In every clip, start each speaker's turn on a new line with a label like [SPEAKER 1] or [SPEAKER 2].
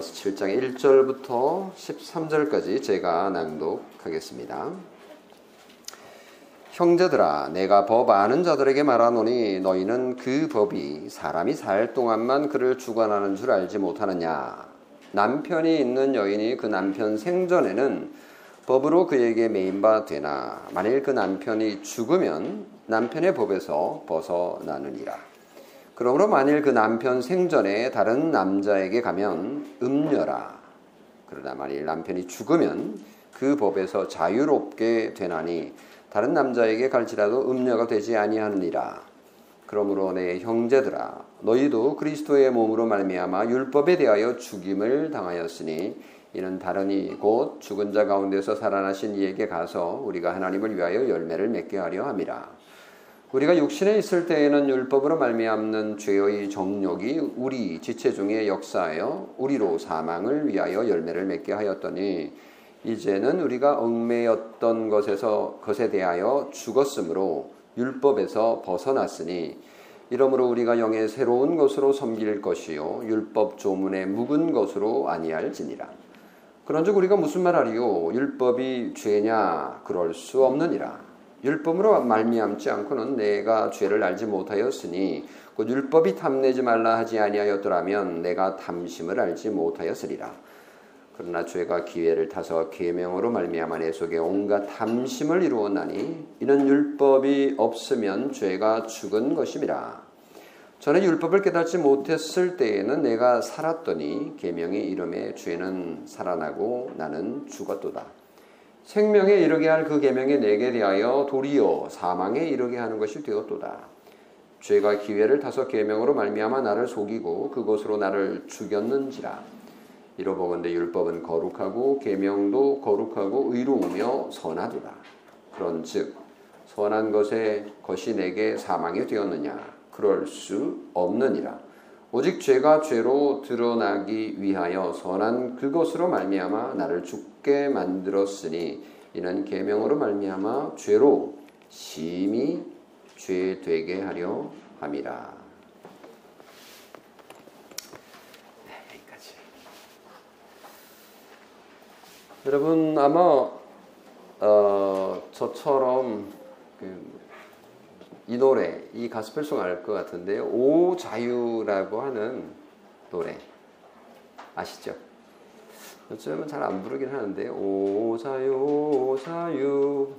[SPEAKER 1] 로마서 7장 1절부터 13절까지 제가 낭독하겠습니다. 형제들아 내가 법 아는 자들에게 말하노니 너희는 그 법이 사람이 살 동안만 그를 주관하는 줄 알지 못하느냐? 남편이 있는 여인이 그 남편 생전에는 법으로 그에게 매인바 되나? 만일 그 남편이 죽으면 남편의 법에서 벗어나느니라 그러므로 만일 그 남편 생전에 다른 남자에게 가면 음녀라. 그러나 만일 남편이 죽으면 그 법에서 자유롭게 되나니 다른 남자에게 갈지라도 음녀가 되지 아니하느니라. 그러므로 내 형제들아 너희도 그리스도의 몸으로 말미암아 율법에 대하여 죽임을 당하였으니 이는 다른이 곧 죽은 자 가운데서 살아나신 이에게 가서 우리가 하나님을 위하여 열매를 맺게 하려 함이라. 우리가 육신에 있을 때에는 율법으로 말미암는 죄의 정욕이 우리 지체 중에 역사하여 우리로 사망을 위하여 열매를 맺게 하였더니 이제는 우리가 얽매였던 것에서 것에 대하여 죽었으므로 율법에서 벗어났으니 이러므로 우리가 영의 새로운 것으로 섬길 것이요 율법 조문에 묵은 것으로 아니할지니라. 그런즉 우리가 무슨 말하리요 율법이 죄냐 그럴 수 없느니라. 율법으로 말미암지 않고는 내가 죄를 알지 못하였으니 곧 율법이 탐내지 말라 하지 아니하였더라면 내가 탐심을 알지 못하였으리라. 그러나 죄가 기회를 타서 계명으로 말미암아 내 속에 온갖 탐심을 이루었나니 이는 율법이 없으면 죄가 죽은 것임이라. 전에 율법을 깨닫지 못했을 때에는 내가 살았더니 계명이 이름에 죄는 살아나고 나는 죽었도다. 생명에 이르게 할 그 계명이 내게 대하여 도리어 사망에 이르게 하는 것이 되었도다. 죄가 기회를 타서 계명으로 말미암아 나를 속이고 그것으로 나를 죽였는지라. 이로보건대 율법은 거룩하고 계명도 거룩하고 의로우며 선하도다. 그런즉 선한 것에 것이 내게 사망이 되었느냐? 그럴 수 없느니라. 오직 죄가 죄로 드러나기 위하여 선한 그것으로 말미암아 나를 죽게 만들었으니 이는 계명으로 말미암아 죄로 심히 죄 되게 하려 함이라. 네, 여기까지. 여러분 아마 어, 저처럼 그 이 노래, 이 가스펠송 알 것 같은데요. 오 자유라고 하는 노래 아시죠? 요즘은 잘 안 부르긴 하는데 오 자유 오 자유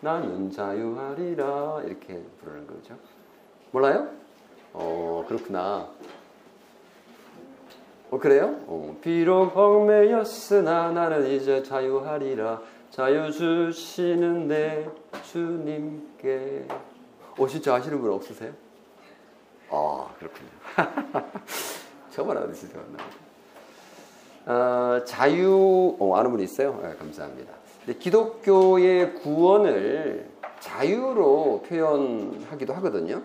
[SPEAKER 1] 나는 자유하리라 이렇게 부르는 거죠. 몰라요? 어 그렇구나. 어 그래요? 어, 비록 얽매였으나 나는 이제 자유하리라 자유 주시는 내 주님께 오, 어, 진짜 아시는 분 없으세요? 아, 그렇군요. 처음 알아듣으시죠? 어, 자유, 어, 아는 분 있어요? 네, 감사합니다. 기독교의 구원을 자유로 표현하기도 하거든요.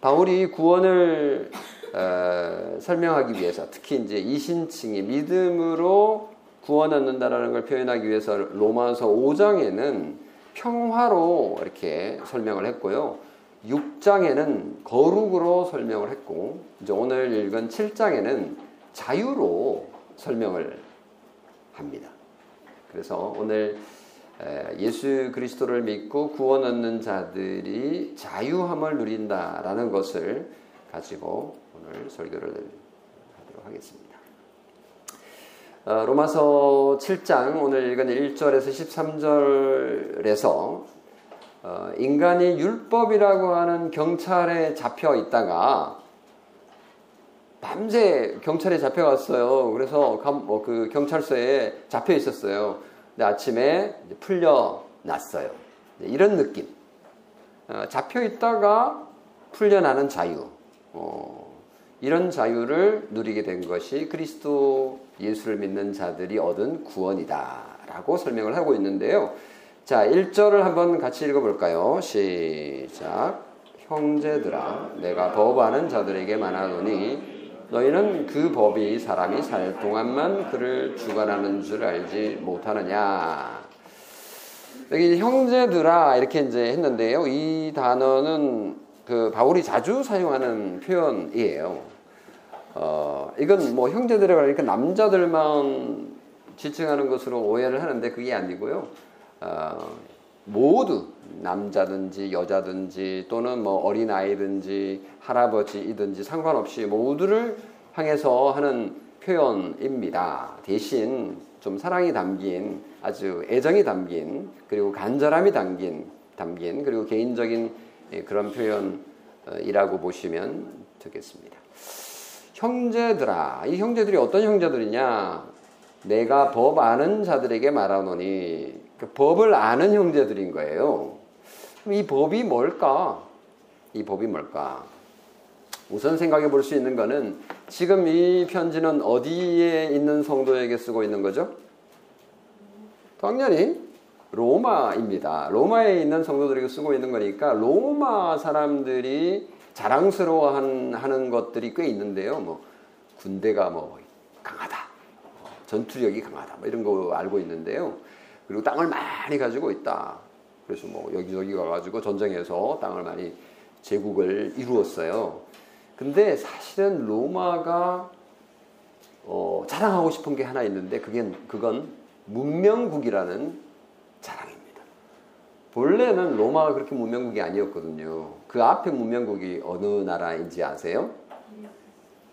[SPEAKER 1] 바울이 구원을 어, 설명하기 위해서 특히 이제 이신칭이 믿음으로 구원 얻는다라는 걸 표현하기 위해서 로마서 5장에는 평화로 이렇게 설명을 했고요. 6장에는 거룩으로 설명을 했고 이제 오늘 읽은 7장에는 자유로 설명을 합니다. 그래서 오늘 예수 그리스도를 믿고 구원 얻는 자들이 자유함을 누린다라는 것을 가지고 오늘 설교를 하도록 하겠습니다. 어, 로마서 7장 오늘 읽은 1절에서 13절에서 어, 인간이 율법이라고 하는 경찰에 잡혀 있다가 밤새 경찰에 잡혀갔어요. 그래서 뭐그 경찰서에 잡혀 있었어요. 근데 아침에 풀려났어요. 이런 느낌. 어, 잡혀 있다가 풀려나는 자유. 이런 자유를 누리게 된 것이 그리스도 예수를 믿는 자들이 얻은 구원이다라고 설명을 하고 있는데요. 자, 1절을 한번 같이 읽어볼까요? 시작. 형제들아, 내가 법하는 자들에게 말하노니 너희는 그 법이 사람이 살 동안만 그를 주관하는 줄 알지 못하느냐. 여기 형제들아 이렇게 이제 했는데요. 이 단어는 그 바울이 자주 사용하는 표현이에요. 어, 이건 뭐 형제들에 관하니까 남자들만 지칭하는 것으로 오해를 하는데 그게 아니고요. 어, 모두 남자든지 여자든지 또는 뭐 어린 아이든지 할아버지이든지 상관없이 모두를 향해서 하는 표현입니다. 대신 좀 사랑이 담긴 아주 애정이 담긴 그리고 간절함이 담긴 담긴 그리고 개인적인 예, 그런 표현이라고 보시면 되겠습니다. 형제들아, 이 형제들이 어떤 형제들이냐? 내가 법 아는 자들에게 말하노니 그 법을 아는 형제들인 거예요. 이 법이 뭘까? 이 법이 뭘까? 우선 생각해 볼 수 있는 거는 지금 이 편지는 어디에 있는 성도에게 쓰고 있는 거죠? 당연히 로마입니다. 로마에 있는 성도들에게 쓰고 있는 거니까 로마 사람들이 자랑스러워하는 것들이 꽤 있는데요. 뭐 군대가 뭐 강하다, 전투력이 강하다, 뭐 이런 거 알고 있는데요. 그리고 땅을 많이 가지고 있다. 그래서 뭐 여기저기 가가지고 전쟁에서 땅을 많이 제국을 이루었어요. 근데 사실은 로마가 어, 자랑하고 싶은 게 하나 있는데 그게 그건 문명국이라는 자랑입니다. 본래는 로마가 그렇게 문명국이 아니었거든요. 그 앞에 문명국이 어느 나라인지 아세요?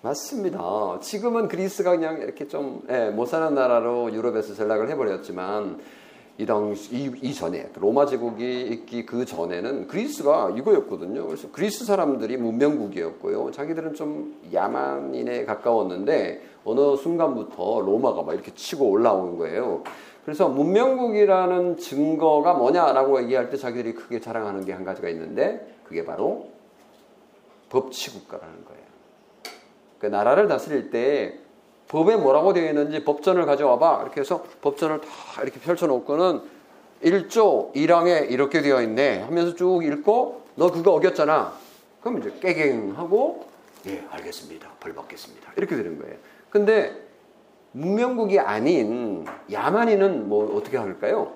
[SPEAKER 1] 맞습니다. 지금은 그리스가 그냥 이렇게 좀못 예, 사는 나라로 유럽에서 전락을 해버렸지만 이 당시 이, 이 전에 로마 제국이 있기 그 전에는 그리스가 이거였거든요. 그래서 그리스 사람들이 문명국이었고요. 자기들은 좀 야만인에 가까웠는데 어느 순간부터 로마가 막 이렇게 치고 올라오는 거예요. 그래서 문명국이라는 증거가 뭐냐라고 얘기할 때 자기들이 크게 자랑하는 게 한 가지가 있는데 그게 바로 법치국가라는 거예요. 그 나라를 다스릴 때 법에 뭐라고 되어 있는지 법전을 가져와봐. 이렇게 해서 법전을 다 이렇게 펼쳐놓고는 1조 1항에 이렇게 되어 있네 하면서 쭉 읽고 너 그거 어겼잖아. 그럼 이제 깨갱하고 예 알겠습니다. 벌 받겠습니다. 이렇게 되는 거예요. 근데 문명국이 아닌 야만인은 뭐 어떻게 할까요?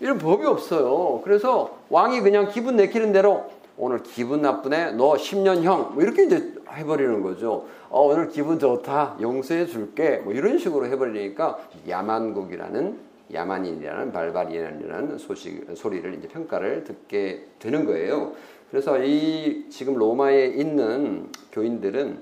[SPEAKER 1] 이런 법이 없어요. 그래서 왕이 그냥 기분 내키는 대로 오늘 기분 나쁘네. 너 10년형. 뭐 이렇게 이제 해버리는 거죠. 어, 오늘 기분 좋다. 용서해 줄게. 뭐 이런 식으로 해버리니까 야만국이라는 야만인이라는 발바리안이라는 소식 소리를 이제 평가를 듣게 되는 거예요. 그래서 이 지금 로마에 있는 교인들은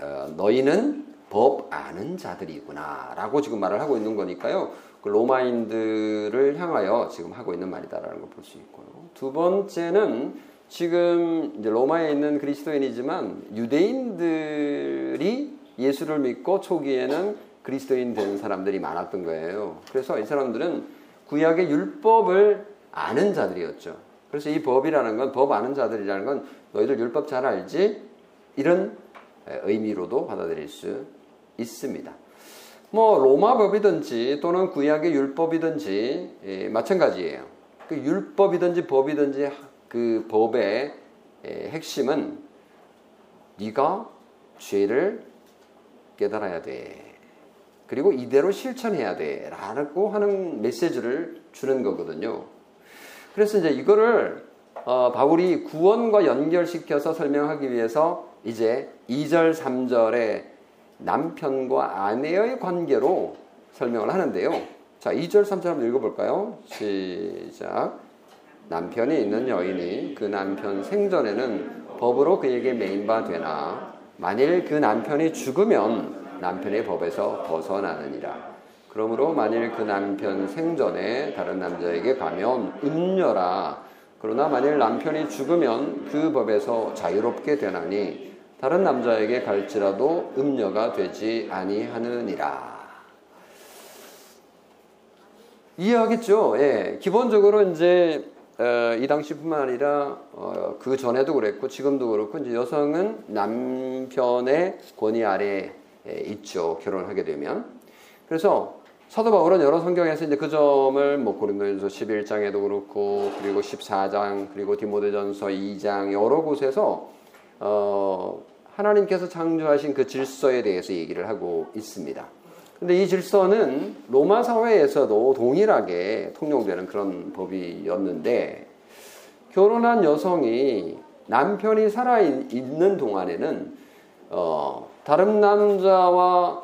[SPEAKER 1] 어, 너희는 법 아는 자들이구나라고 지금 말을 하고 있는 거니까요. 그 로마인들을 향하여 지금 하고 있는 말이다라는 걸 볼 수 있고요. 두 번째는 지금 이제 로마에 있는 그리스도인이지만 유대인들이 예수를 믿고 초기에는 그리스도인 된 사람들이 많았던 거예요. 그래서 이 사람들은 구약의 율법을 아는 자들이었죠. 그래서 이 법이라는 건 법 아는 자들이라는 건 너희들 율법 잘 알지? 이런 의미로도 받아들일 수 있습니다. 뭐 로마 법이든지 또는 구약의 율법이든지 예, 마찬가지예요. 그 율법이든지 법이든지 그 법의 예, 핵심은 네가 죄를 깨달아야 돼. 그리고 이대로 실천해야 돼. 라고 하는 메시지를 주는 거거든요. 그래서 이제 이거를 어, 바울이 구원과 연결시켜서 설명하기 위해서 이제 2절, 3절에 남편과 아내의 관계로 설명을 하는데요. 자, 2절, 3절 한번 읽어볼까요? 시작. 남편이 있는 여인이 그 남편 생전에는 법으로 그에게 메인바 되나 만일 그 남편이 죽으면 남편의 법에서 벗어나느니라. 그러므로 만일 그 남편 생전에 다른 남자에게 가면 음녀라. 그러나 만일 남편이 죽으면 그 법에서 자유롭게 되나니 다른 남자에게 갈지라도 음녀가 되지 아니하느니라. 이해하겠죠? 예. 기본적으로 이제 어, 이 당시뿐만 아니라 어, 그 전에도 그랬고 지금도 그렇고 이제 여성은 남편의 권위 아래 있죠. 결혼하게 되면. 그래서 사도 바울은 여러 성경에서 이제 그 점을 뭐 고린도전서 11장에도 그렇고 그리고 14장 그리고 디모데전서 2장 여러 곳에서 어, 하나님께서 창조하신 그 질서에 대해서 얘기를 하고 있습니다. 근데 이 질서는 로마 사회에서도 동일하게 통용되는 그런 법이었는데 결혼한 여성이 남편이 살아 있는 동안에는 어, 다른 남자와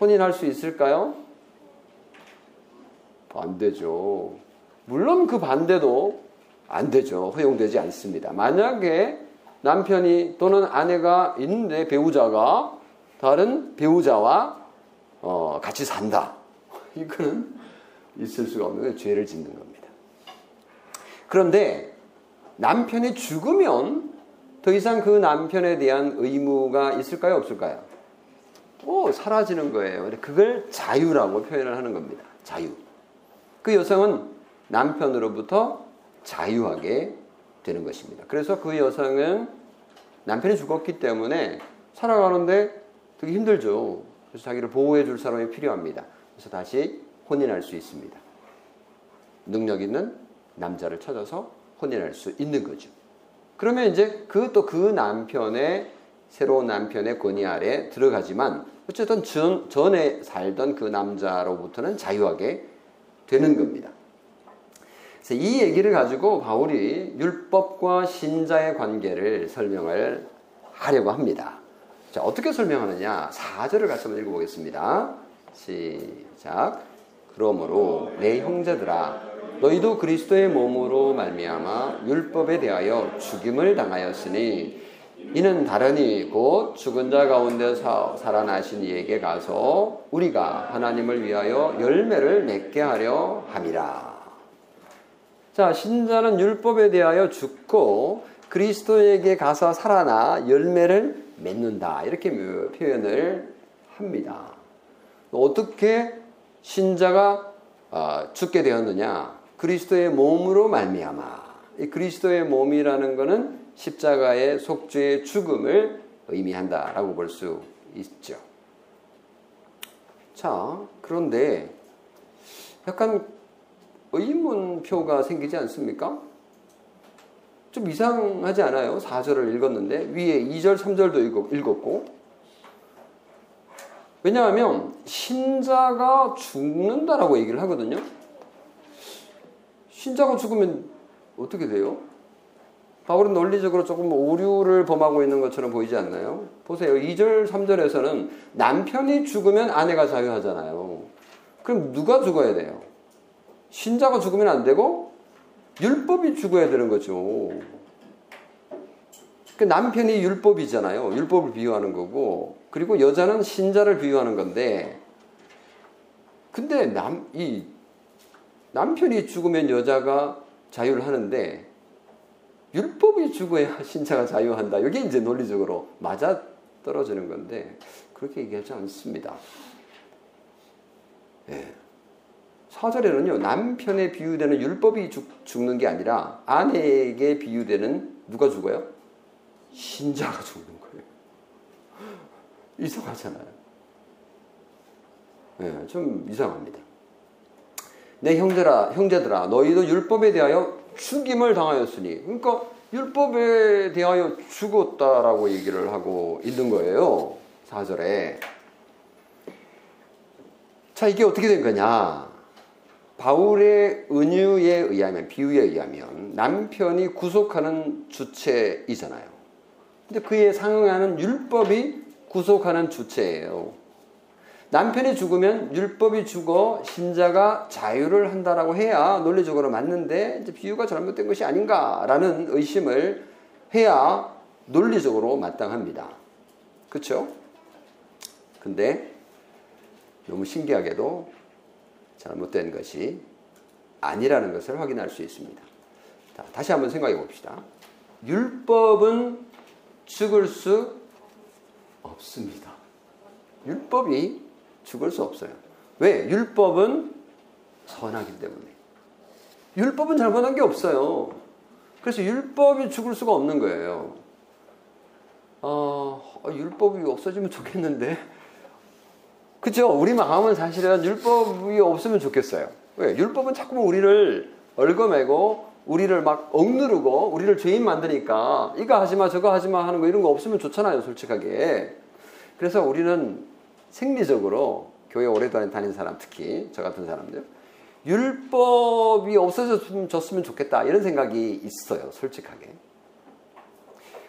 [SPEAKER 1] 혼인할 수 있을까요? 안 되죠. 물론 그 반대도 안 되죠. 허용되지 않습니다. 만약에 남편이 또는 아내가 있는데 배우자가 다른 배우자와 어, 같이 산다. 이거는 있을 수가 없는 거예요. 죄를 짓는 겁니다. 그런데 남편이 죽으면 더 이상 그 남편에 대한 의무가 있을까요? 없을까요? 오, 사라지는 거예요. 그걸 자유라고 표현을 하는 겁니다. 자유. 그 여성은 남편으로부터 자유하게 되는 것입니다. 그래서 그 여성은 남편이 죽었기 때문에 살아가는데 되게 힘들죠. 그래서 자기를 보호해 줄 사람이 필요합니다. 그래서 다시 혼인할 수 있습니다. 능력 있는 남자를 찾아서 혼인할 수 있는 거죠. 그러면 이제 그것도 그 남편의 새로운 남편의 권위 아래 들어가지만 어쨌든 전, 전에 살던 그 남자로부터는 자유하게 되는 겁니다. 그래서 이 얘기를 가지고 바울이 율법과 신자의 관계를 설명을 하려고 합니다. 자, 어떻게 설명하느냐? 4절을 같이 한번 읽어보겠습니다. 시작. 그러므로 내 형제들아 너희도 그리스도의 몸으로 말미암아 율법에 대하여 죽임을 당하였으니 이는 다르니 곧 죽은 자 가운데서 살아나신 이에게 가서 우리가 하나님을 위하여 열매를 맺게 하려 함이라. 자, 신자는 율법에 대하여 죽고 그리스도에게 가서 살아나 열매를 맺는다. 이렇게 표현을 합니다. 어떻게 신자가 아, 죽게 되었느냐? 그리스도의 몸으로 말미암아. 이 그리스도의 몸이라는 것은 십자가의 속죄의 죽음을 의미한다라고 볼 수 있죠. 자, 그런데 약간 의문표가 생기지 않습니까? 좀 이상하지 않아요? 4절을 읽었는데 위에 2절, 3절도 읽었고 왜냐하면 신자가 죽는다라고 얘기를 하거든요. 신자가 죽으면 어떻게 돼요? 바울은 논리적으로 조금 오류를 범하고 있는 것처럼 보이지 않나요? 보세요. 2절, 3절에서는 남편이 죽으면 아내가 자유하잖아요. 그럼 누가 죽어야 돼요? 신자가 죽으면 안 되고 율법이 죽어야 되는 거죠. 그 남편이 율법이잖아요. 율법을 비유하는 거고 그리고 여자는 신자를 비유하는 건데 근데 남, 이 남편이 죽으면 여자가 자유를 하는데 율법이 죽어야 신자가 자유한다. 이게 이제 논리적으로 맞아 떨어지는 건데 그렇게 얘기하지 않습니다. 예. 사절에는요 남편에 비유되는 율법이 죽, 죽는 게 아니라 아내에게 비유되는 누가 죽어요? 신자가 죽는 거예요. 이상하잖아요. 예, 좀 이상합니다. 내 형제라 형제들아 너희도 율법에 대하여 죽임을 당하였으니 그러니까 율법에 대하여 죽었다라고 얘기를 하고 있는 거예요. 4절에. 자, 이게 어떻게 된 거냐? 바울의 은유에 의하면, 비유에 의하면 남편이 구속하는 주체이잖아요. 근데 그에 상응하는 율법이 구속하는 주체예요. 남편이 죽으면 율법이 죽어 신자가 자유를 한다라고 해야 논리적으로 맞는데 비유가 잘못된 것이 아닌가라는 의심을 해야 논리적으로 마땅합니다. 그렇죠? 근데 너무 신기하게도 잘못된 것이 아니라는 것을 확인할 수 있습니다. 자, 다시 한번 생각해 봅시다. 율법은 죽을 수 없습니다. 율법이 죽을 수 없어요. 왜? 율법은 선하기 때문에. 율법은 잘못한 게 없어요. 그래서 율법이 죽을 수가 없는 거예요. 어, 율법이 없어지면 좋겠는데. 그죠? 우리 마음은 사실은 율법이 없으면 좋겠어요. 왜? 율법은 자꾸 우리를 얽어매고 우리를 막 억누르고 우리를 죄인 만드니까 이거 하지 마 저거 하지 마 하는 거 이런 거 없으면 좋잖아요 솔직하게 그래서 우리는 생리적으로 교회 오래 다닌 사람 특히 저 같은 사람들 율법이 없어졌으면 좋겠다 이런 생각이 있어요 솔직하게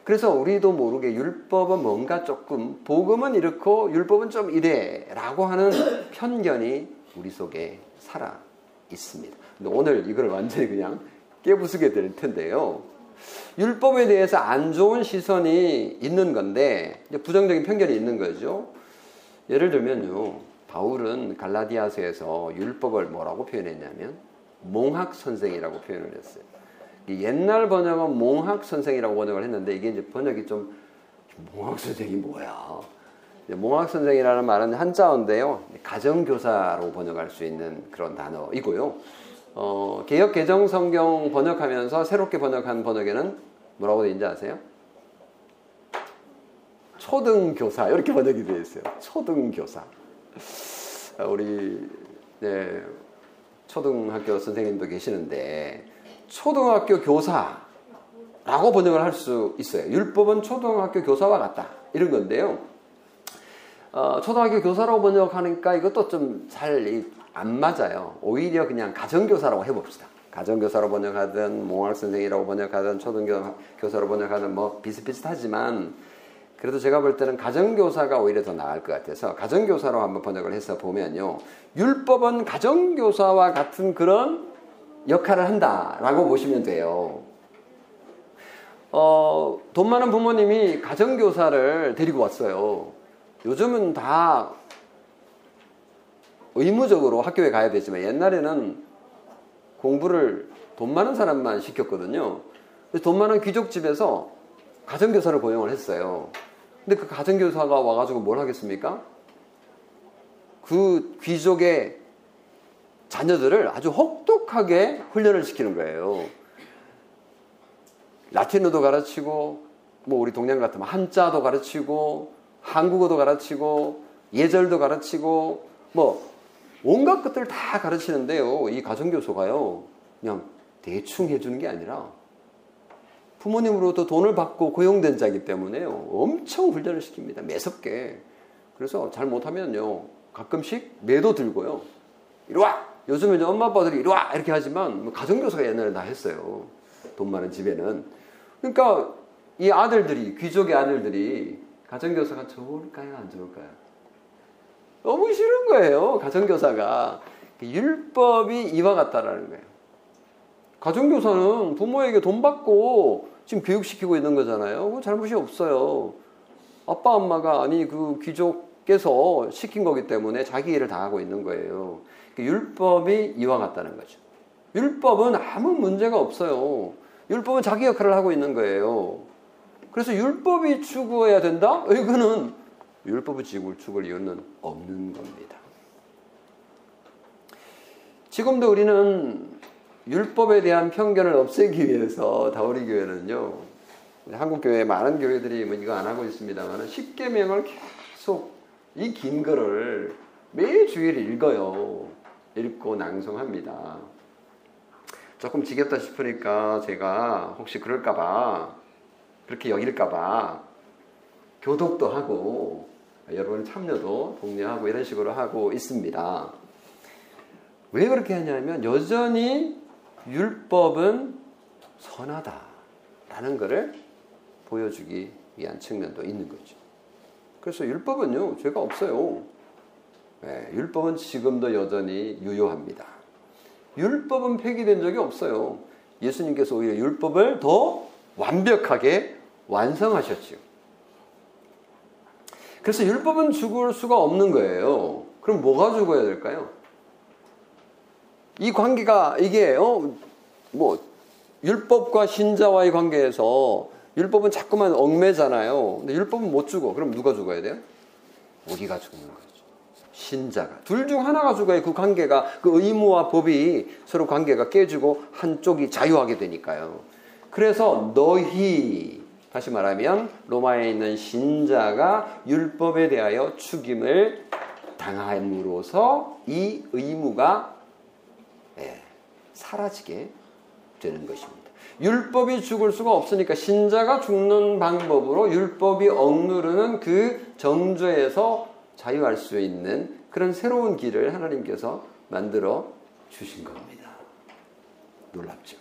[SPEAKER 1] 그래서 우리도 모르게 율법은 뭔가 조금 복음은 이렇고 율법은 좀 이래라고 하는 편견이 우리 속에 살아 있습니다. 근데 오늘 이걸 완전히 그냥 깨부수게 될 텐데요. 율법에 대해서 안 좋은 시선이 있는 건데 부정적인 편견이 있는 거죠. 예를 들면요. 바울은 갈라디아서에서 율법을 뭐라고 표현했냐면 몽학 선생이라고 표현을 했어요. 옛날 번역은 몽학 선생이라고 번역을 했는데 이게 이제 번역이 좀 몽학 선생이 뭐야? 몽학 선생이라는 말은 한자어인데요. 가정교사로 번역할 수 있는 그런 단어이고요. 어, 개혁 개정 성경 번역하면서 새롭게 번역한 번역에는 뭐라고 되어 있는지 아세요? 초등교사 이렇게 번역이 되어 있어요. 초등교사. 우리 네, 초등학교 선생님도 계시는데 초등학교 교사라고 번역을 할 수 있어요. 율법은 초등학교 교사와 같다. 이런 건데요. 어, 초등학교 교사라고 번역하니까 이것도 좀 잘 안 맞아요. 오히려 그냥 가정교사라고 해봅시다. 가정교사로 번역하든 몽학 선생이라고 번역하든 초등교사로 번역하든 뭐 비슷비슷하지만 그래도 제가 볼 때는 가정교사가 오히려 더 나을 것 같아서 가정교사로 한번 번역을 해서 보면요. 율법은 가정교사와 같은 그런 역할을 한다라고 보시면 돼요. 어, 돈 많은 부모님이 가정교사를 데리고 왔어요. 요즘은 다 의무적으로 학교에 가야 되지만 옛날에는 공부를 돈 많은 사람만 시켰거든요. 돈 많은 귀족집에서 가정교사를 고용을 했어요. 근데 그 가정교사가 와가지고 뭘 하겠습니까? 그 귀족의 자녀들을 아주 혹독하게 훈련을 시키는 거예요. 라틴어도 가르치고, 뭐 우리 동양 같으면 한자도 가르치고, 한국어도 가르치고, 예절도 가르치고, 뭐 온갖 것들을 다 가르치는데요. 이 가정교수가요. 그냥 대충 해주는 게 아니라 부모님으로부터 돈을 받고 고용된 자이기 때문에요. 엄청 훈련을 시킵니다. 매섭게. 그래서 잘 못하면요. 가끔씩 매도 들고요. 이리 와! 요즘은 엄마 아빠들이 이리 와! 이렇게 하지만 뭐 가정교사가 옛날에 다 했어요. 돈 많은 집에는. 그러니까 이 아들들이, 귀족의 아들들이 가정교사가 좋을까요? 안 좋을까요? 너무 싫은 거예요. 가정교사가. 율법이 이와 같다라는 거예요. 가정교사는 부모에게 돈 받고 지금 교육시키고 있는 거잖아요. 그 잘못이 없어요. 아빠, 엄마가 아니 그 귀족께서 시킨 거기 때문에 자기 일을 다 하고 있는 거예요. 율법이 이와 같다는 거죠. 율법은 아무 문제가 없어요. 율법은 자기 역할을 하고 있는 거예요. 그래서 율법이 추구해야 된다? 이거는 율법의 지구를 추구할 이유는 없는 겁니다. 지금도 우리는 율법에 대한 편견을 없애기 위해서 다우리 교회는요. 한국 교회 많은 교회들이 뭐 이거 안 하고 있습니다만 십계명을 계속 이긴 거를 매일 주일 읽어요. 읽고 낭송합니다. 조금 지겹다 싶으니까 제가 혹시 그럴까봐 그렇게 여길까봐 교독도 하고 여러분 참여도 독려하고 이런 식으로 하고 있습니다. 왜 그렇게 하냐면 여전히 율법은 선하다라는 것을 보여주기 위한 측면도 있는 거죠. 그래서 율법은요 죄가 없어요. 네, 율법은 지금도 여전히 유효합니다. 율법은 폐기된 적이 없어요. 예수님께서 오히려 율법을 더 완벽하게 완성하셨죠. 그래서 율법은 죽을 수가 없는 거예요. 그럼 뭐가 죽어야 될까요? 이 관계가 이게 어, 뭐 율법과 신자와의 관계에서 율법은 자꾸만 얽매잖아요. 근데 율법은 못 죽어. 그럼 누가 죽어야 돼요? 우리가 죽는 거죠. 신자가 둘 중 하나가 죽어야 그 관계가 그 의무와 법이 서로 관계가 깨지고 한쪽이 자유하게 되니까요. 그래서 너희 다시 말하면 로마에 있는 신자가 율법에 대하여 죽임을 당함으로써 이 의무가 예, 사라지게 되는 것입니다. 율법이 죽을 수가 없으니까 신자가 죽는 방법으로 율법이 억누르는 그 정죄에서 자유할 수 있는 그런 새로운 길을 하나님께서 만들어 주신 겁니다. 놀랍죠.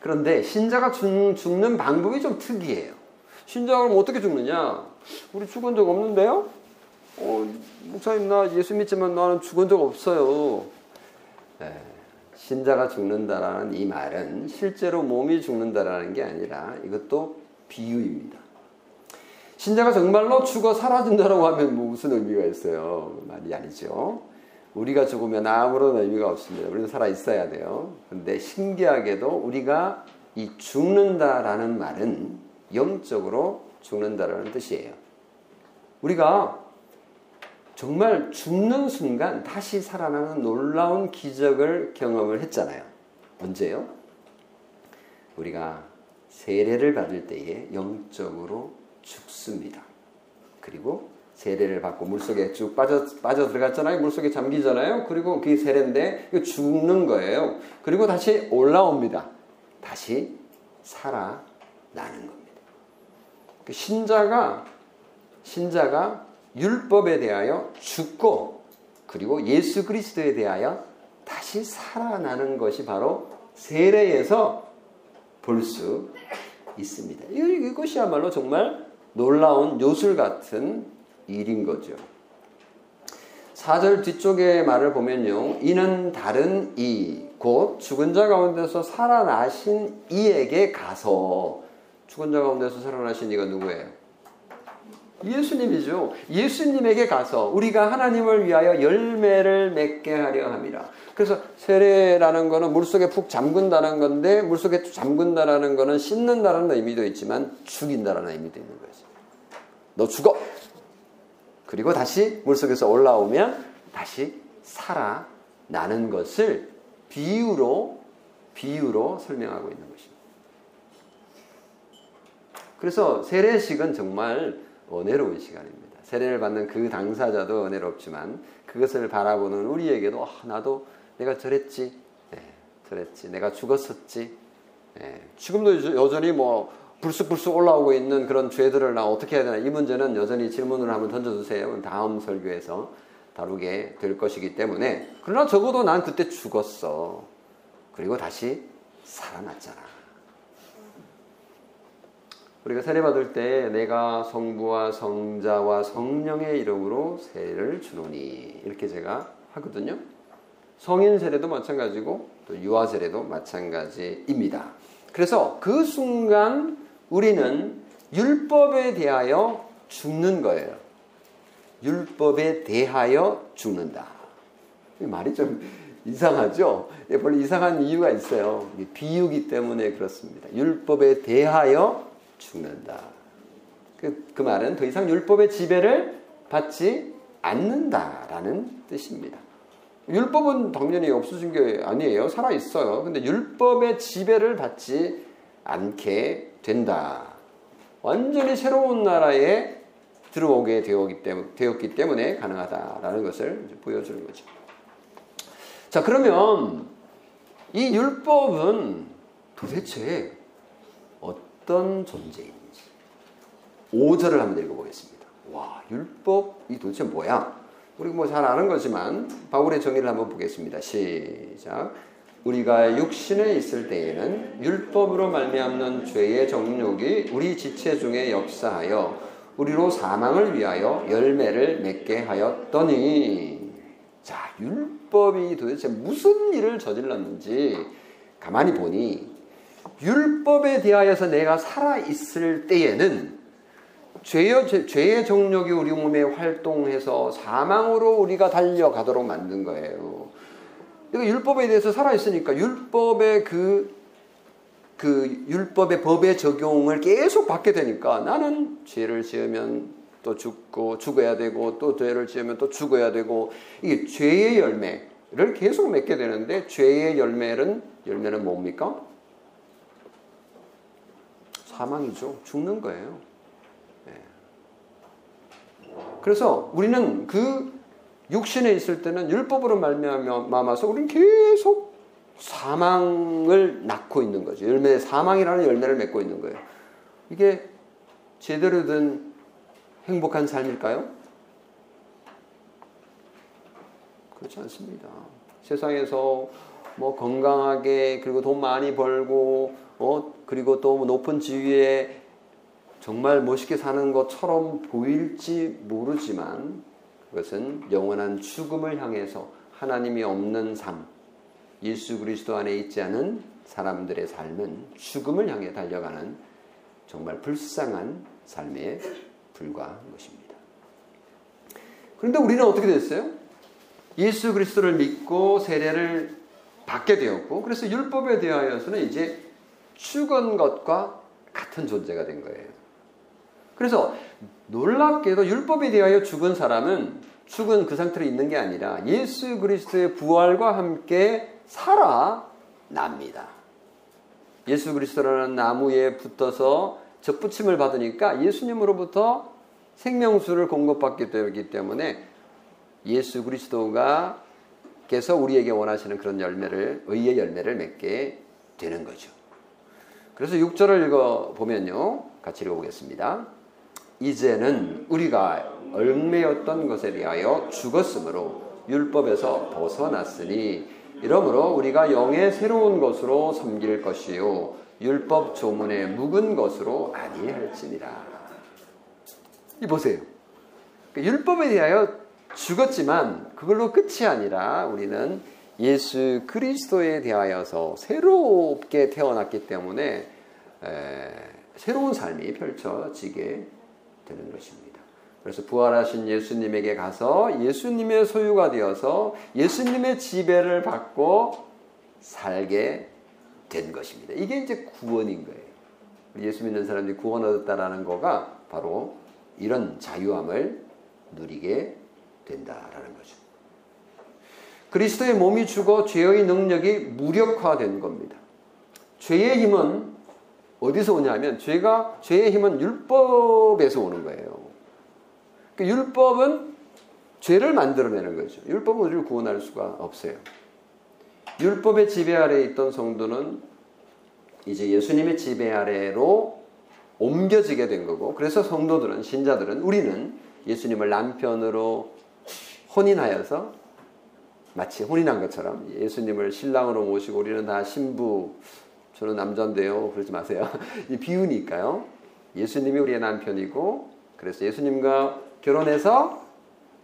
[SPEAKER 1] 그런데 신자가 죽, 죽는 방법이 좀 특이해요. 신자가 그럼 어떻게 죽느냐? 우리 죽은 적 없는데요? 어, 목사님 나 예수 믿지만 나는 죽은 적 없어요. 네, 신자가 죽는다라는 이 말은 실제로 몸이 죽는다라는 게 아니라 이것도 비유입니다. 신자가 정말로 죽어 사라진다라고 하면 뭐 무슨 의미가 있어요? 말이 아니죠. 우리가 죽으면 아무런 의미가 없습니다. 우리는 살아 있어야 돼요. 근데 신기하게도 우리가 이 죽는다라는 말은 영적으로 죽는다라는 뜻이에요. 우리가 정말 죽는 순간 다시 살아나는 놀라운 기적을 경험을 했잖아요. 언제요? 우리가 세례를 받을 때에 영적으로 죽습니다. 그리고 세례를 받고 물속에 쭉 빠져, 빠져 들어갔잖아요. 물속에 잠기잖아요. 그리고 그게 세례인데 죽는 거예요. 그리고 다시 올라옵니다. 다시 살아나는 겁니다. 그 신자가, 신자가 율법에 대하여 죽고 그리고 예수 그리스도에 대하여 다시 살아나는 것이 바로 세례에서 볼 수 있습니다. 이것이야말로 정말 놀라운 요술 같은 일인 거죠. 4절 뒤쪽의 말을 보면요. 이는 다른 이, 곧 죽은 자 가운데서 살아나신 이에게 가서 죽은 자 가운데서 살아나신 이가 누구예요? 예수님이죠. 예수님에게 가서 우리가 하나님을 위하여 열매를 맺게 하려 함이라. 그래서 세례라는 거는 물속에 푹 잠근다는 건데 물속에 잠근다라는 거는 씻는다는 의미도 있지만 죽인다라는 의미도 있는 거죠. 너 죽어. 그리고 다시 물속에서 올라오면 다시 살아나는 것을 비유로 비유로 설명하고 있는 것입니다. 그래서 세례식은 정말 은혜로운 시간입니다. 세례를 받는 그 당사자도 은혜롭지만 그것을 바라보는 우리에게도 아, 나도 내가 저랬지, 네, 저랬지, 내가 죽었었지. 네, 지금도 여전히 뭐 불쑥불쑥 올라오고 있는 그런 죄들을 나 어떻게 해야 되나 이 문제는 여전히 질문을 한번 던져주세요. 다음 설교에서 다루게 될 것이기 때문에 그러나 적어도 난 그때 죽었어. 그리고 다시 살아났잖아. 우리가 세례 받을 때 내가 성부와 성자와 성령의 이름으로 세례를 주노니 이렇게 제가 하거든요. 성인 세례도 마찬가지고 또 유아 세례도 마찬가지입니다. 그래서 그 순간 우리는 율법에 대하여 죽는 거예요. 율법에 대하여 죽는다. 말이 좀 이상하죠? 예, 별로 이상한 이유가 있어요. 비유기 때문에 그렇습니다. 율법에 대하여 죽는다. 그, 그 말은 더 이상 율법의 지배를 받지 않는다라는 뜻입니다. 율법은 당연히 없어진 게 아니에요. 살아 있어요. 근데 율법의 지배를 받지 않게 된다. 완전히 새로운 나라에 들어오게 되었기 때문에 가능하다라는 것을 보여주는 거죠. 자, 그러면 이 율법은 도대체 어떤 존재인지 5절을 한번 읽어보겠습니다. 와, 율법이 도대체 뭐야? 우리 뭐 잘 아는 거지만 바울의 정의를 한번 보겠습니다. 시작. 우리가 육신에 있을 때에는 율법으로 말미암는 죄의 정욕이 우리 지체 중에 역사하여 우리로 사망을 위하여 열매를 맺게 하였더니 자 율법이 도대체 무슨 일을 저질렀는지 가만히 보니 율법에 대하여서 내가 살아 있을 때에는 죄의, 죄의 정욕이 우리 몸에 활동해서 사망으로 우리가 달려가도록 만든 거예요. 그러니까 율법에 대해서 살아있으니까 율법의 그, 그 율법의 법의 적용을 계속 받게 되니까 나는 죄를 지으면 또 죽고 죽어야 되고 또 죄를 지으면 또 죽어야 되고 이게 죄의 열매를 계속 맺게 되는데 죄의 열매는 열매는 뭡니까? 사망이죠. 죽는 거예요. 네. 그래서 우리는 그 육신에 있을 때는 율법으로 말미암아서 우리는 계속 사망을 낳고 있는 거죠. 열매 사망이라는 열매를 맺고 있는 거예요. 이게 제대로 된 행복한 삶일까요? 그렇지 않습니다. 세상에서 뭐 건강하게 그리고 돈 많이 벌고 어, 그리고 또 높은 지위에 정말 멋있게 사는 것처럼 보일지 모르지만 그것은 영원한 죽음을 향해서 하나님이 없는 삶, 예수 그리스도 안에 있지 않은 사람들의 삶은 죽음을 향해 달려가는 정말 불쌍한 삶에 불과한 것입니다. 그런데 우리는 어떻게 됐어요? 예수 그리스도를 믿고 세례를 받게 되었고 그래서 율법에 대하여서는 이제 죽은 것과 같은 존재가 된 거예요. 그래서 놀랍게도 율법에 대하여 죽은 사람은 죽은 그 상태로 있는 게 아니라 예수 그리스도의 부활과 함께 살아납니다. 예수 그리스도라는 나무에 붙어서 접붙임을 받으니까 예수님으로부터 생명수를 공급받게 되기 때문에 예수 그리스도가 께서 우리에게 원하시는 그런 열매를 의의 열매를 맺게 되는 거죠. 그래서 6절을 읽어 보면요. 같이 읽어 보겠습니다. 이제는 우리가 얽매였던 것에 대하여 죽었으므로 율법에서 벗어났으니 이러므로 우리가 영의 새로운 것으로 섬길 것이요 율법 조문의 묵은 것으로 아니할지니라. 이 보세요. 그러니까 율법에 대하여 죽었지만 그걸로 끝이 아니라 우리는 예수 그리스도에 대하여서 새롭게 태어났기 때문에 에, 새로운 삶이 펼쳐지게 되는 것입니다. 그래서 부활하신 예수님에게 가서 예수님의 소유가 되어서 예수님의 지배를 받고 살게 된 것입니다. 이게 이제 구원인 거예요. 예수 믿는 사람들이 구원 얻었다라는 거가 바로 이런 자유함을 누리게 된다라는 거죠. 그리스도의 몸이 죽어 죄의 능력이 무력화된 겁니다. 죄의 힘은 어디서 오냐면 죄가 죄의 힘은 율법에서 오는 거예요. 그 율법은 죄를 만들어내는 거죠. 율법은 우리를 구원할 수가 없어요. 율법의 지배 아래에 있던 성도는 이제 예수님의 지배 아래로 옮겨지게 된 거고 그래서 성도들은 신자들은 우리는 예수님을 남편으로 혼인하여서 마치 혼인한 것처럼 예수님을 신랑으로 모시고 우리는 다 신부 저는 남자인데요. 그러지 마세요. 이 비유니까요. 예수님이 우리의 남편이고 그래서 예수님과 결혼해서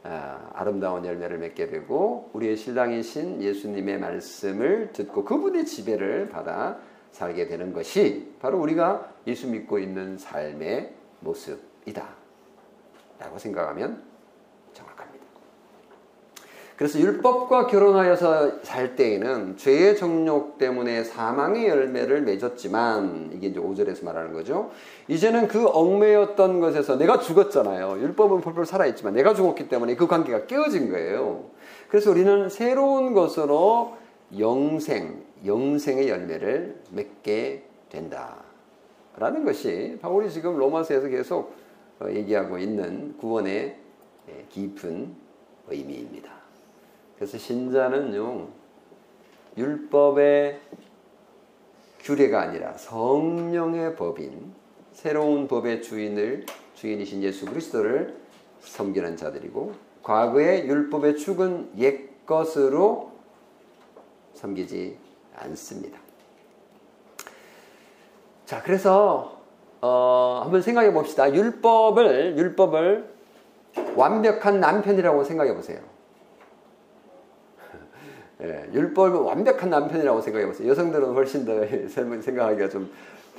[SPEAKER 1] 아, 아름다운 열매를 맺게 되고 우리의 신랑이신 예수님의 말씀을 듣고 그분의 지배를 받아 살게 되는 것이 바로 우리가 예수 믿고 있는 삶의 모습이다. 라고 생각하면 그래서 율법과 결혼하여서 살 때에는 죄의 정욕 때문에 사망의 열매를 맺었지만 이게 이제 5절에서 말하는 거죠. 이제는 그 얽매였던 것에서 내가 죽었잖아요. 율법은 펄펄 살아있지만 내가 죽었기 때문에 그 관계가 깨어진 거예요. 그래서 우리는 새로운 것으로 영생, 영생의 열매를 맺게 된다. 라는 것이 바울이 지금 로마서에서 계속 어, 얘기하고 있는 구원의 예, 깊은 의미입니다. 그래서 신자는요, 율법의 규례가 아니라 성령의 법인 새로운 법의 주인을 주인이신 예수 그리스도를 섬기는 자들이고 과거의 율법의 죽은 옛 것으로 섬기지 않습니다. 자, 그래서 어, 한번 생각해 봅시다. 율법을 율법을 완벽한 남편이라고 생각해 보세요. 예, 율법은 완벽한 남편이라고 생각해 보세요. 여성들은 훨씬 더 생각하기가 좀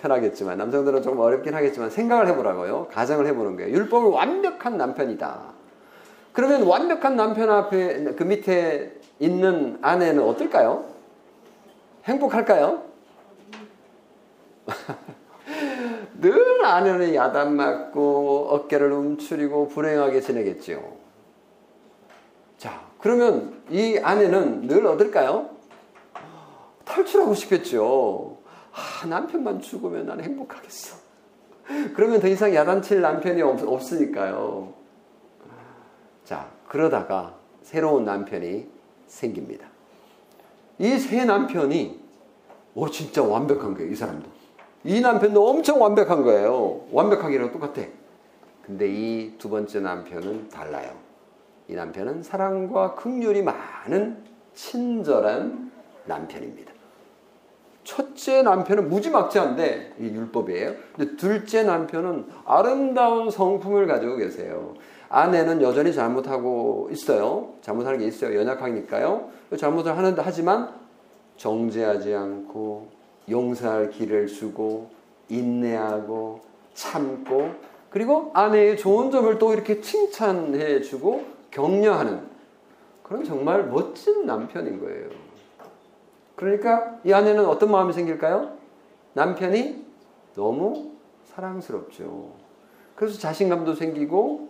[SPEAKER 1] 편하겠지만 남성들은 조금 어렵긴 하겠지만 생각을 해보라고요. 가정을 해보는 거예요. 율법은 완벽한 남편이다. 그러면 완벽한 남편 앞에 그 밑에 있는 아내는 어떨까요? 행복할까요? 늘 아내는 야단 맞고 어깨를 움츠리고 불행하게 지내겠지요. 자, 그러면 이 아내는 늘 어떨까요? 탈출하고 싶겠죠. 아, 남편만 죽으면 나는 행복하겠어. 그러면 더 이상 야단칠 남편이 없, 으니까요 자, 그러다가 새로운 남편이 생깁니다. 이 새 남편이, 오, 진짜 완벽한 거예요, 이 사람도. 이 남편도 엄청 완벽한 거예요. 완벽하기랑 똑같아. 근데 이 두 번째 남편은 달라요. 이 남편은 사랑과 긍휼이 많은 친절한 남편입니다. 첫째 남편은 무지막지한데 이 율법이에요. 근데 둘째 남편은 아름다운 성품을 가지고 계세요. 아내는 여전히 잘못하고 있어요. 잘못하는 게 있어요. 연약하니까요. 잘못을 하는데 하지만 정죄하지 않고 용서할 길을 주고 인내하고 참고 그리고 아내의 좋은 점을 또 이렇게 칭찬해 주고 격려하는 그런 정말 멋진 남편인 거예요. 그러니까 이 아내는 어떤 마음이 생길까요? 남편이 너무 사랑스럽죠. 그래서 자신감도 생기고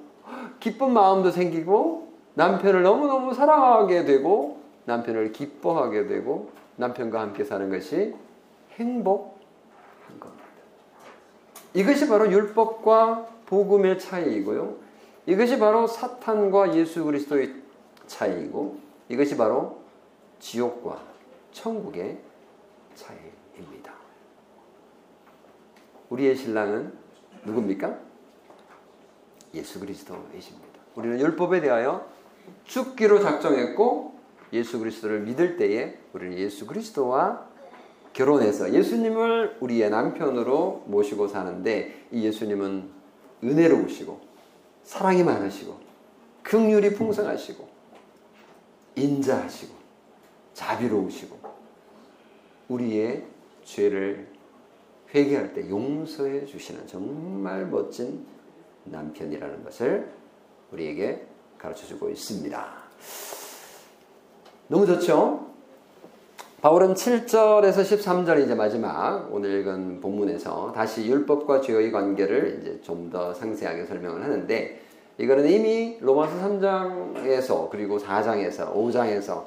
[SPEAKER 1] 기쁜 마음도 생기고 남편을 너무너무 사랑하게 되고 남편을 기뻐하게 되고 남편과 함께 사는 것이 행복한 겁니다. 이것이 바로 율법과 복음의 차이이고요. 이것이 바로 사탄과 예수 그리스도의 차이이고 이것이 바로 지옥과 천국의 차이입니다. 우리의 신랑은 누굽니까? 예수 그리스도이십니다. 우리는 율법에 대하여 죽기로 작정했고 예수 그리스도를 믿을 때에 우리는 예수 그리스도와 결혼해서 예수님을 우리의 남편으로 모시고 사는데 이 예수님은 은혜로우시고 사랑이 많으시고 긍휼이 풍성하시고 인자하시고 자비로우시고 우리의 죄를 회개할 때 용서해 주시는 정말 멋진 남편이라는 것을 우리에게 가르쳐 주고 있습니다. 너무 좋죠? 바울은 7절에서 13절 이제 마지막 오늘 읽은 본문에서 다시 율법과 죄의 관계를 이제 좀 더 상세하게 설명을 하는데 이거는 이미 로마서 3장에서 그리고 4장에서 5장에서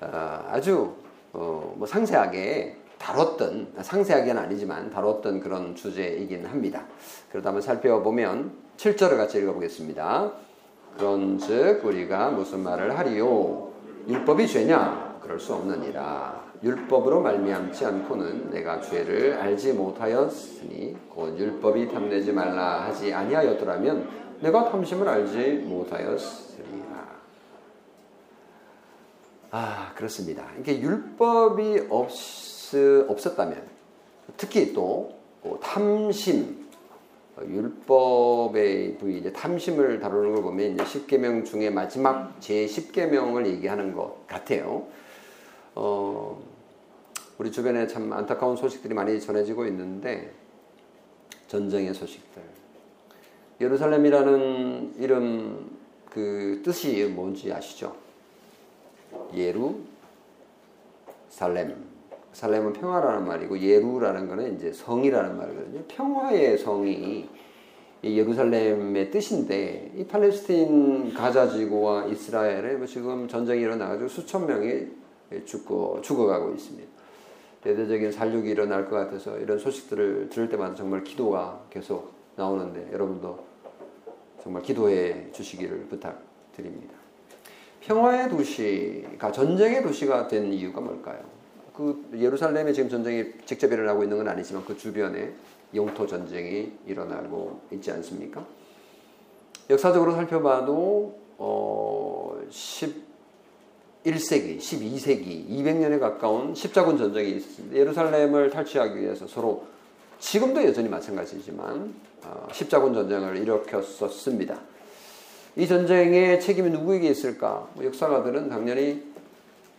[SPEAKER 1] 어, 아주 어, 뭐 상세하게 다뤘던 상세하게는 아니지만 다뤘던 그런 주제이긴 합니다. 그러다 한번 살펴보면 7절을 같이 읽어보겠습니다. 그런즉 우리가 무슨 말을 하리요? 율법이 죄냐? 그럴 수 없느니라. 율법으로 말미암지 않고는 내가 죄를 알지 못하였으니 곧 율법이 탐내지 말라 하지 아니하였더라면 내가 탐심을 알지 못하였으리라. 아 그렇습니다. 이게 율법이 없, 없었다면 특히 또뭐 탐심 어, 율법의 부위 이제 탐심을 다루는 걸 보면 이제 10계명 중에 마지막 제 10계명을 얘기하는 것 같아요. 어, 우리 주변에 참 안타까운 소식들이 많이 전해지고 있는데 전쟁의 소식들. 예루살렘이라는 이름 그 뜻이 뭔지 아시죠? 예루 살렘. 살렘은 평화라는 말이고 예루라는 거는 이제 성이라는 말이거든요. 평화의 성이 예루살렘의 뜻인데 이 팔레스틴 가자 지구와 이스라엘에 뭐 지금 전쟁이 일어나가지고 수천 명이 죽고 죽어가고 있습니다. 대대적인 살육이 일어날 것 같아서 이런 소식들을 들을 때마다 정말 기도가 계속 나오는데 여러분도 정말 기도해 주시기를 부탁드립니다. 평화의 도시가 전쟁의 도시가 된 이유가 뭘까요? 그 예루살렘에 지금 전쟁이 직접 일어나고 있는 건 아니지만 그 주변에 영토 전쟁이 일어나고 있지 않습니까? 역사적으로 살펴봐도 어, 11세기, 12세기, 200년에 가까운 십자군 전쟁이 있었습니다. 예루살렘을 탈취하기 위해서 서로 지금도 여전히 마찬가지지만 어, 십자군 전쟁을 일으켰었습니다. 이 전쟁의 책임이 누구에게 있을까? 뭐 역사가들은 당연히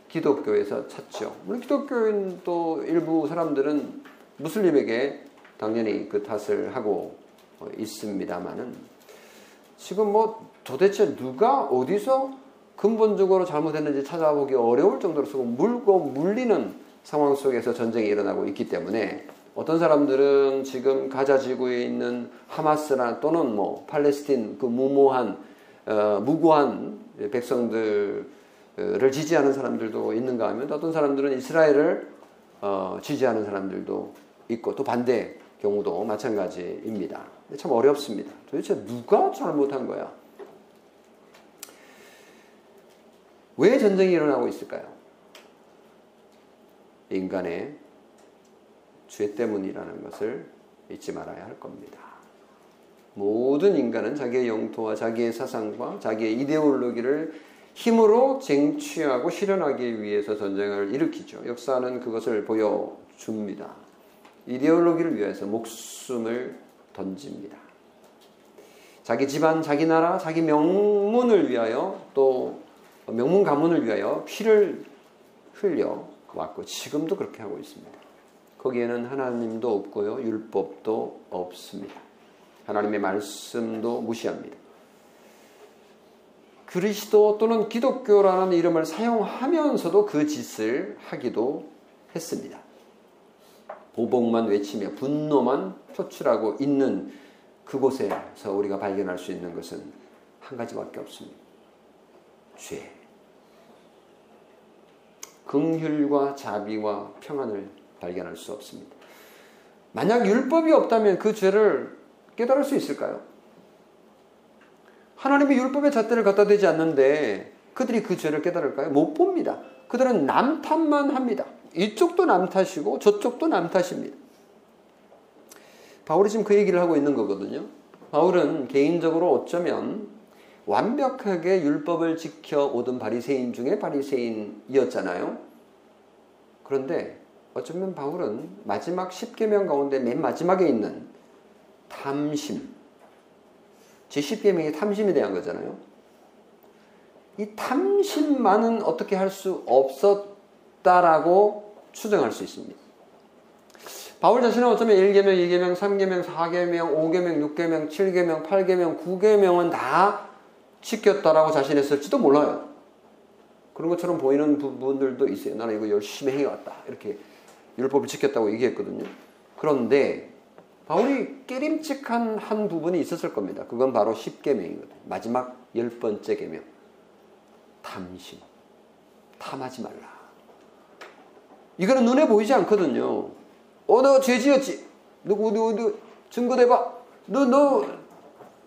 [SPEAKER 1] 기독교에서 찾죠. 물론 기독교인 또 일부 사람들은 무슬림에게 당연히 그 탓을 하고 있습니다만은 지금 뭐 도대체 누가 어디서 근본적으로 잘못했는지 찾아보기 어려울 정도로 서로 물고 물리는 상황 속에서 전쟁이 일어나고 있기 때문에 어떤 사람들은 지금 가자 지구에 있는 하마스나 또는 뭐 팔레스틴 그 무모한 어, 무고한 백성들을 지지하는 사람들도 있는가 하면 어떤 사람들은 이스라엘을 어, 지지하는 사람들도 있고 또 반대 경우도 마찬가지입니다. 참 어렵습니다. 도대체 누가 잘못한 거야? 왜 전쟁이 일어나고 있을까요? 인간의 죄 때문이라는 것을 잊지 말아야 할 겁니다. 모든 인간은 자기의 영토와 자기의 사상과 자기의 이데올로기를 힘으로 쟁취하고 실현하기 위해서 전쟁을 일으키죠. 역사는 그것을 보여 줍니다. 이데올로기를 위해서 목숨을 던집니다. 자기 집안, 자기 나라, 자기 명문을 위하여 또 명문 가문을 위하여 피를 흘려 왔고 지금도 그렇게 하고 있습니다. 거기에는 하나님도 없고요. 율법도 없습니다. 하나님의 말씀도 무시합니다. 그리스도 또는 기독교라는 이름을 사용하면서도 그 짓을 하기도 했습니다. 보복만 외치며 분노만 표출하고 있는 그곳에서 우리가 발견할 수 있는 것은 한 가지밖에 없습니다. 죄. 긍휼과 자비와 평안을 발견할 수 없습니다. 만약 율법이 없다면 그 죄를 깨달을 수 있을까요? 하나님이 율법의 잣대를 갖다 대지 않는데 그들이 그 죄를 깨달을까요? 못 봅니다. 그들은 남 탓만 합니다. 이쪽도 남 탓이고 저쪽도 남 탓입니다. 바울이 지금 그 얘기를 하고 있는 거거든요. 바울은 개인적으로 어쩌면 완벽하게 율법을 지켜 오던 바리새인 중에 바리새인이었잖아요. 그런데 어쩌면 바울은 마지막 10계명 가운데 맨 마지막에 있는 탐심. 제 10계명이 탐심에 대한 거잖아요. 이 탐심만은 어떻게 할 수 없었다라고 추정할 수 있습니다. 바울 자신은 어쩌면 1계명, 2계명, 3계명, 4계명, 5계명, 6계명, 7계명, 8계명, 9계명은 다 지켰다라고 자신했을지도 몰라요. 그런 것처럼 보이는 부분들도 있어요. 나는 이거 열심히 해왔다. 이렇게 율법을 지켰다고 얘기했거든요. 그런데 바울이 깨림칙한 한 부분이 있었을 겁니다. 그건 바로 10계명이거든요. 마지막 열 번째 계명. 탐심. 탐하지 말라. 이거는 눈에 보이지 않거든요. 어, 너 죄 지었지? 누구, 누구, 누구, 증거 대봐. 너, 너,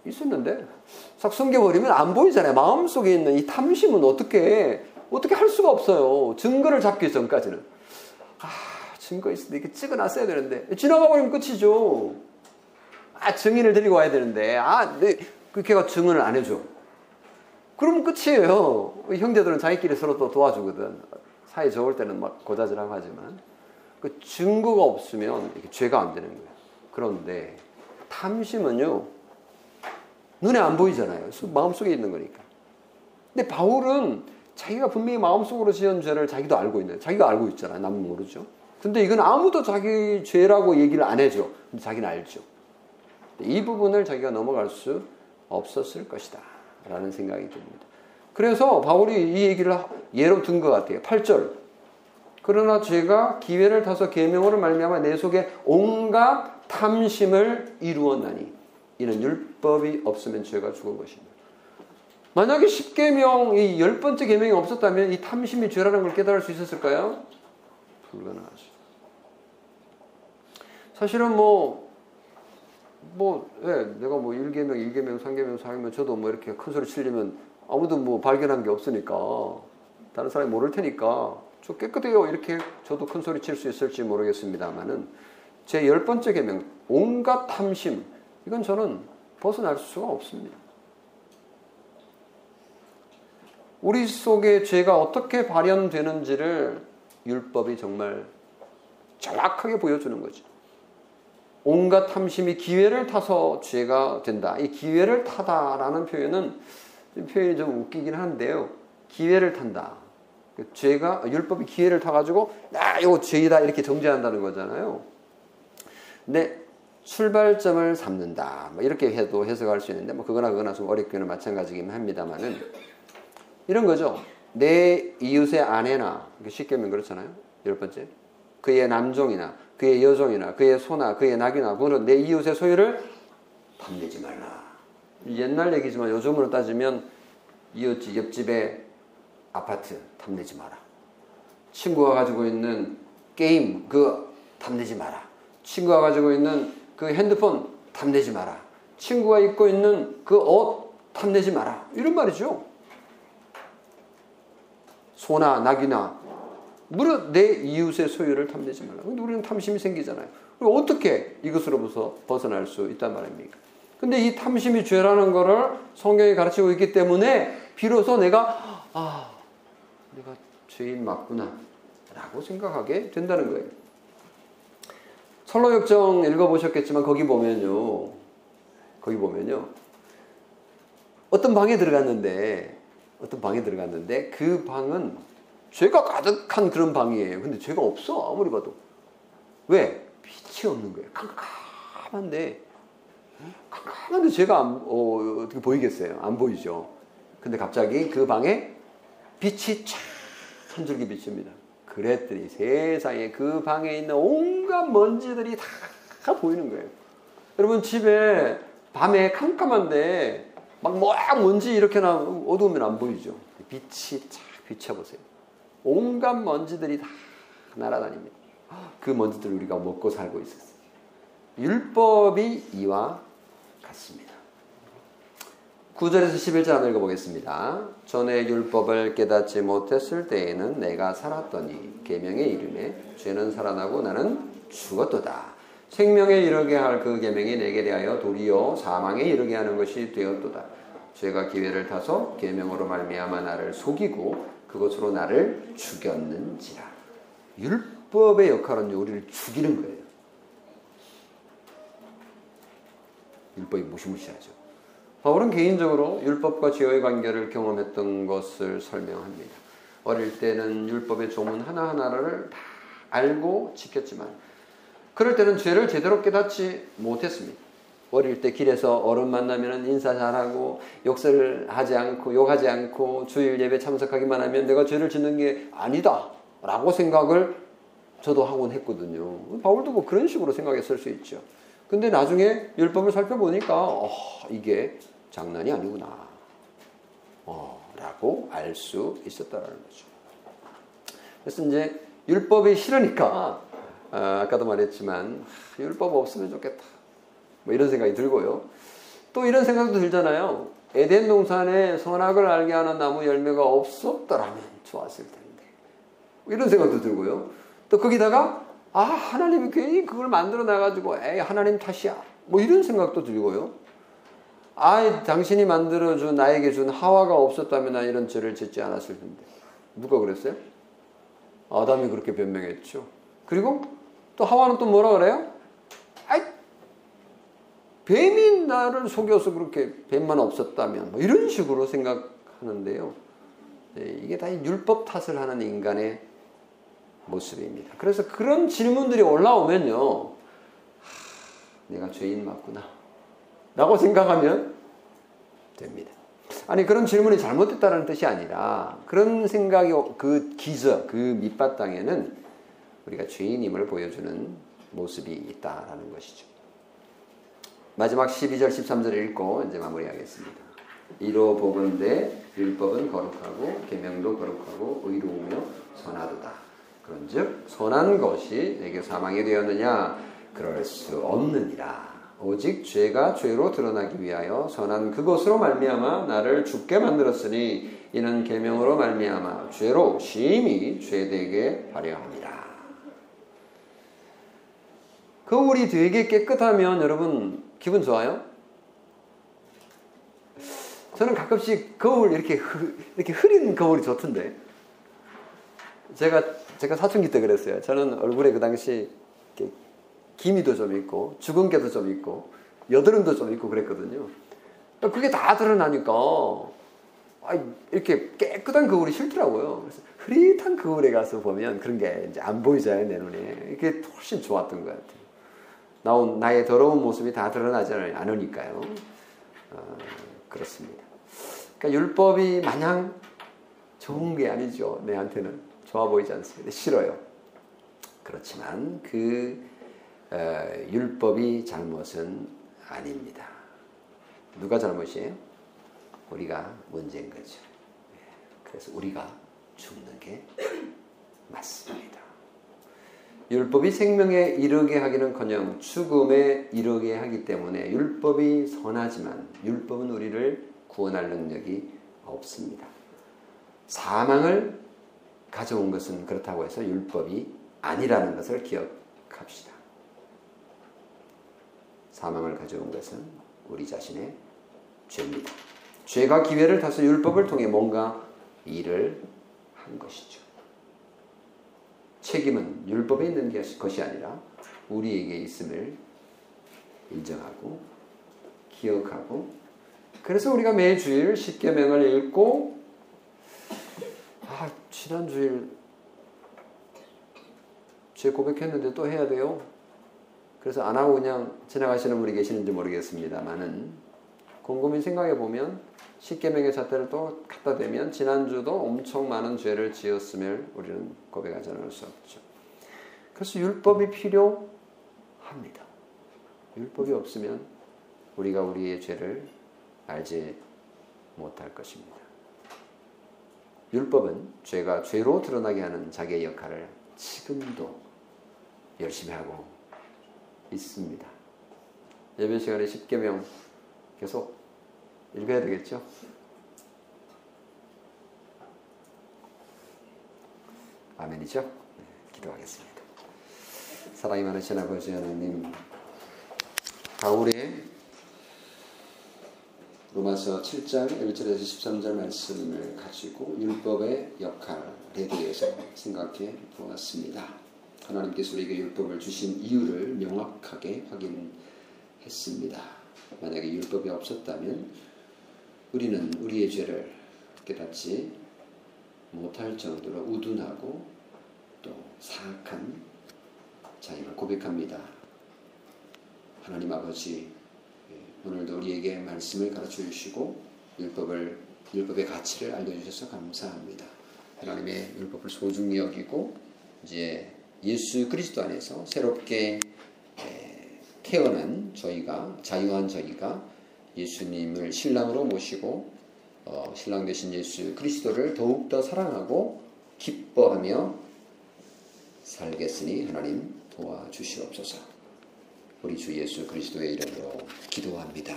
[SPEAKER 1] 있었는데? 싹 숨겨버리면 안 보이잖아요. 마음속에 있는 이 탐심은 어떻게, 어떻게 할 수가 없어요. 증거를 잡기 전까지는. 아, 증거 있을 때 이렇게 찍어놨어야 되는데. 지나가 버리면 끝이죠. 아, 증인을 데리고 와야 되는데. 아, 네, 그 걔가 증언을 안 해줘. 그러면 끝이에요. 형제들은 자기끼리 서로 또 도와주거든. 사이 좋을 때는 막 고자질하고 하지만. 그 증거가 없으면 이게 죄가 안 되는 거예요. 그런데 탐심은요, 눈에 안 보이잖아요. 마음속에 있는 거니까. 근데 바울은 자기가 분명히 마음속으로 지은 죄를 자기도 알고 있는 자기가 알고 있잖아요. 남은 모르죠. 근데 이건 아무도 자기 죄라고 얘기를 안 해줘. 근데 자기는 알죠. 이 부분을 자기가 넘어갈 수 없었을 것이다. 라는 생각이 듭니다. 그래서 바울이 이 얘기를 예로 든 것 같아요. 8절. 그러나 죄가 기회를 타서 계명으로 말미암아 내 속에 온갖 탐심을 이루었나니 이는 율법이 없으면 죄가 죽은 것입니다. 만약에 10계명, 이 열 번째 계명이 없었다면 이 탐심이 죄라는 걸 깨달을 수 있었을까요? 불가능하죠. 사실은 뭐, 뭐, 예, 내가 뭐 1계명, 2계명, 3계명, 4계명 저도 뭐 이렇게 큰 소리 치려면 아무도 뭐 발견한 게 없으니까 다른 사람이 모를 테니까 저 깨끗해요. 이렇게 저도 큰 소리 칠 수 있을지 모르겠습니다만은 제 열 번째 계명 온갖 탐심 이건 저는 벗어날 수가 없습니다. 우리 속에 죄가 어떻게 발현되는지를 율법이 정말 정확하게 보여주는 거죠. 온갖 탐심이 기회를 타서 죄가 된다. 이 기회를 타다라는 표현은 표현이 좀 웃기긴 한데요. 기회를 탄다. 그 죄가 율법이 기회를 타가지고 야 이거 죄이다 이렇게 정죄한다는 거잖아요. 근데 출발점을 삼는다. 뭐 이렇게 해도 해석할 수 있는데 뭐 그거나 그거나 좀 어렵기는 마찬가지긴 합니다만은 이런 거죠. 내 이웃의 아내나 쉽게 하면 그렇잖아요. 열 번째 그의 남종이나 그의 여종이나 그의 소나 그의 낙이나 그거는 내 이웃의 소유를 탐내지 말라. 옛날 얘기지만 요즘으로 따지면 이웃집 옆집에 아파트 탐내지 마라. 친구가 가지고 있는 게임 그 탐내지 마라. 친구가 가지고 있는 그 핸드폰 탐내지 마라. 친구가 입고 있는 그 옷 탐내지 마라. 이런 말이죠. 소나 낙이나 무릇 내 이웃의 소유를 탐내지 말라. 근데 우리는 탐심이 생기잖아요. 어떻게 이것으로부터 벗어날 수 있단 말입니까? 근데 이 탐심이 죄라는 거를 성경이 가르치고 있기 때문에 비로소 내가 아 내가 죄인 맞구나 라고 생각하게 된다는 거예요. 선로역정 읽어보셨겠지만 거기 보면요. 거기 보면요. 어떤 방에 들어갔는데 어떤 방에 들어갔는데 그 방은 죄가 가득한 그런 방이에요. 근데 죄가 없어 아무리 봐도 왜 빛이 없는 거예요. 깜깜한데 깜깜한데 죄가 안, 어, 어떻게 보이겠어요? 안 보이죠. 근데 갑자기 그 방에 빛이 촥한 줄기 비칩니다. 그랬더니 세상에 그 방에 있는 온갖 먼지들이 다 보이는 거예요. 여러분 집에 밤에 깜깜한데 막 모양 먼지 이렇게 나 어두우면 안 보이죠. 빛이 쫙 비춰보세요. 온갖 먼지들이 다 날아다닙니다. 그 먼지들 우리가 먹고 살고 있었어요. 율법이 이와 같습니다. 9절에서 11절 한번 읽어보겠습니다. 전에 율법을 깨닫지 못했을 때에는 내가 살았더니 계명의 이름에 죄는 살아나고 나는 죽었도다. 생명에 이르게 할 그 계명이 내게 대하여 도리어 사망에 이르게 하는 것이 되었도다. 죄가 기회를 타서 계명으로 말미암아 나를 속이고 그것으로 나를 죽였는지라. 율법의 역할은 우리를 죽이는 거예요. 율법이 무시무시하죠. 바울은 개인적으로 율법과 죄의 관계를 경험했던 것을 설명합니다. 어릴 때는 율법의 조문 하나하나를 다 알고 지켰지만 그럴 때는 죄를 제대로 깨닫지 못했습니다. 어릴 때 길에서 어른 만나면 인사 잘하고 욕설 하지 않고 욕하지 않고 주일 예배 참석하기만 하면 내가 죄를 짓는 게 아니다 라고 생각을 저도 하곤 했거든요. 바울도 뭐 그런 식으로 생각했을 수 있죠. 근데 나중에 율법을 살펴보니까 어, 이게 장난이 아니구나. 어, 라고 알 수 있었다라는 거죠. 그래서 이제 율법이 싫으니까 아, 까도 말했지만 율법 없으면 좋겠다. 뭐 이런 생각이 들고요. 또 이런 생각도 들잖아요. 에덴 동산에 선악을 알게 하는 나무 열매가 없었더라면 좋았을 텐데. 뭐 이런 생각도 들고요. 또 거기다가 아 하나님이 괜히 그걸 만들어 놔가지고 에이 하나님 탓이야. 뭐 이런 생각도 들고요. 아 당신이 만들어준 나에게 준 하와가 없었다면 나 이런 죄를 짓지 않았을 텐데. 누가 그랬어요? 아담이 그렇게 변명했죠. 그리고 또 하와는 또 뭐라 그래요? 아이, 뱀이 나를 속여서 그렇게 뱀만 없었다면 뭐 이런 식으로 생각하는데요. 네, 이게 다 율법 탓을 하는 인간의 모습입니다. 그래서 그런 질문들이 올라오면요. 하, 내가 죄인 맞구나. 라고 생각하면 됩니다. 아니, 그런 질문이 잘못됐다는 뜻이 아니라 그런 생각이 그 기저, 그 밑바탕에는 우리가 죄인임을 보여주는 모습이 있다라는 것이죠. 마지막 12절 13절 읽고 이제 마무리하겠습니다. 이로 보건대 율법은 거룩하고 계명도 거룩하고 의로우며 선하도다. 그런즉 선한 것이 내게 사망이 되었느냐 그럴 수 없느니라. 오직 죄가 죄로 드러나기 위하여 선한 그것으로 말미암아 나를 죽게 만들었으니 이는 계명으로 말미암아 죄로 심히 죄되게 하려 합니다. 거울이 되게 깨끗하면 여러분 기분 좋아요? 저는 가끔씩 거울 이렇게 흐, 이렇게 흐린 거울이 좋던데. 제가 제가 사춘기 때 그랬어요. 저는 얼굴에 그 당시 기미도 좀 있고 주근깨도 좀 있고 여드름도 좀 있고 그랬거든요. 그게 다 드러나니까 이렇게 깨끗한 거울이 싫더라고요. 그래서 흐릿한 거울에 가서 보면 그런 게 이제 안 보이잖아요 내 눈에. 이게 훨씬 좋았던 것 같아요. 나온 나의 더러운 모습이 다 드러나지 않으니까요. 어, 그렇습니다. 그러니까 율법이 마냥 좋은 게 아니죠. 내한테는 좋아 보이지 않습니다. 싫어요. 그렇지만 그 어, 율법이 잘못은 아닙니다. 누가 잘못이에요? 우리가 문제인 거죠. 그래서 우리가 죽는 게 맞습니다. 율법이 생명에 이르게 하기는커녕 죽음에 이르게 하기 때문에 율법이 선하지만 율법은 우리를 구원할 능력이 없습니다. 사망을 가져온 것은 그렇다고 해서 율법이 아니라는 것을 기억합시다. 사망을 가져온 것은 우리 자신의 죄입니다. 죄가 기회를 타서 율법을 통해 뭔가 일을 한 것이죠. 책임은 율법에 있는 것이 아니라 우리에게 있음을 인정하고 기억하고 그래서 우리가 매주일 십계명을 읽고 아 지난 주일 제 고백했는데 또 해야 돼요. 그래서 안 하고 그냥 지나가시는 분이 계시는지 모르겠습니다만은 곰곰이 생각해 보면 십계명의 잣대를 또 갖다 대면 지난주도 엄청 많은 죄를 지었음을 우리는 고백하지 않을 수 없죠. 그래서 율법이 필요합니다. 율법이 없으면 우리가 우리의 죄를 알지 못할 것입니다. 율법은 죄가 죄로 드러나게 하는 자기의 역할을 지금도 열심히 하고 있습니다. 예배 시간에 10개명 계속 읽어야 되겠죠? 아멘이죠? 네, 기도하겠습니다. 사랑이 많으신 아버지 하나님, 바울의 로마서 7장 1절에서 13절 말씀을 가지고 율법의 역할에 대해서 생각해 보았습니다. 하나님께서 우리에게 율법을 주신 이유를 명확하게 확인했습니다. 만약에 율법이 없었다면 우리는 우리의 죄를 깨닫지 못할 정도로 우둔하고 또 사악한 자임을 고백합니다. 하나님 아버지 오늘도 우리에게 말씀을 가르쳐 주시고 율법을 율법의 가치를 알려 주셔서 감사합니다. 하나님의 율법을 소중히 여기고 이제 예수 그리스도 안에서 새롭게 태어난 저희가 자유한 저희가 예수님을 신랑으로 모시고 어, 신랑 되신 예수 그리스도를 더욱 더 사랑하고 기뻐하며 살겠으니 하나님 도와주시옵소서. 우리 주 예수 그리스도의 이름으로 기도합니다.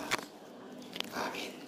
[SPEAKER 1] 아멘.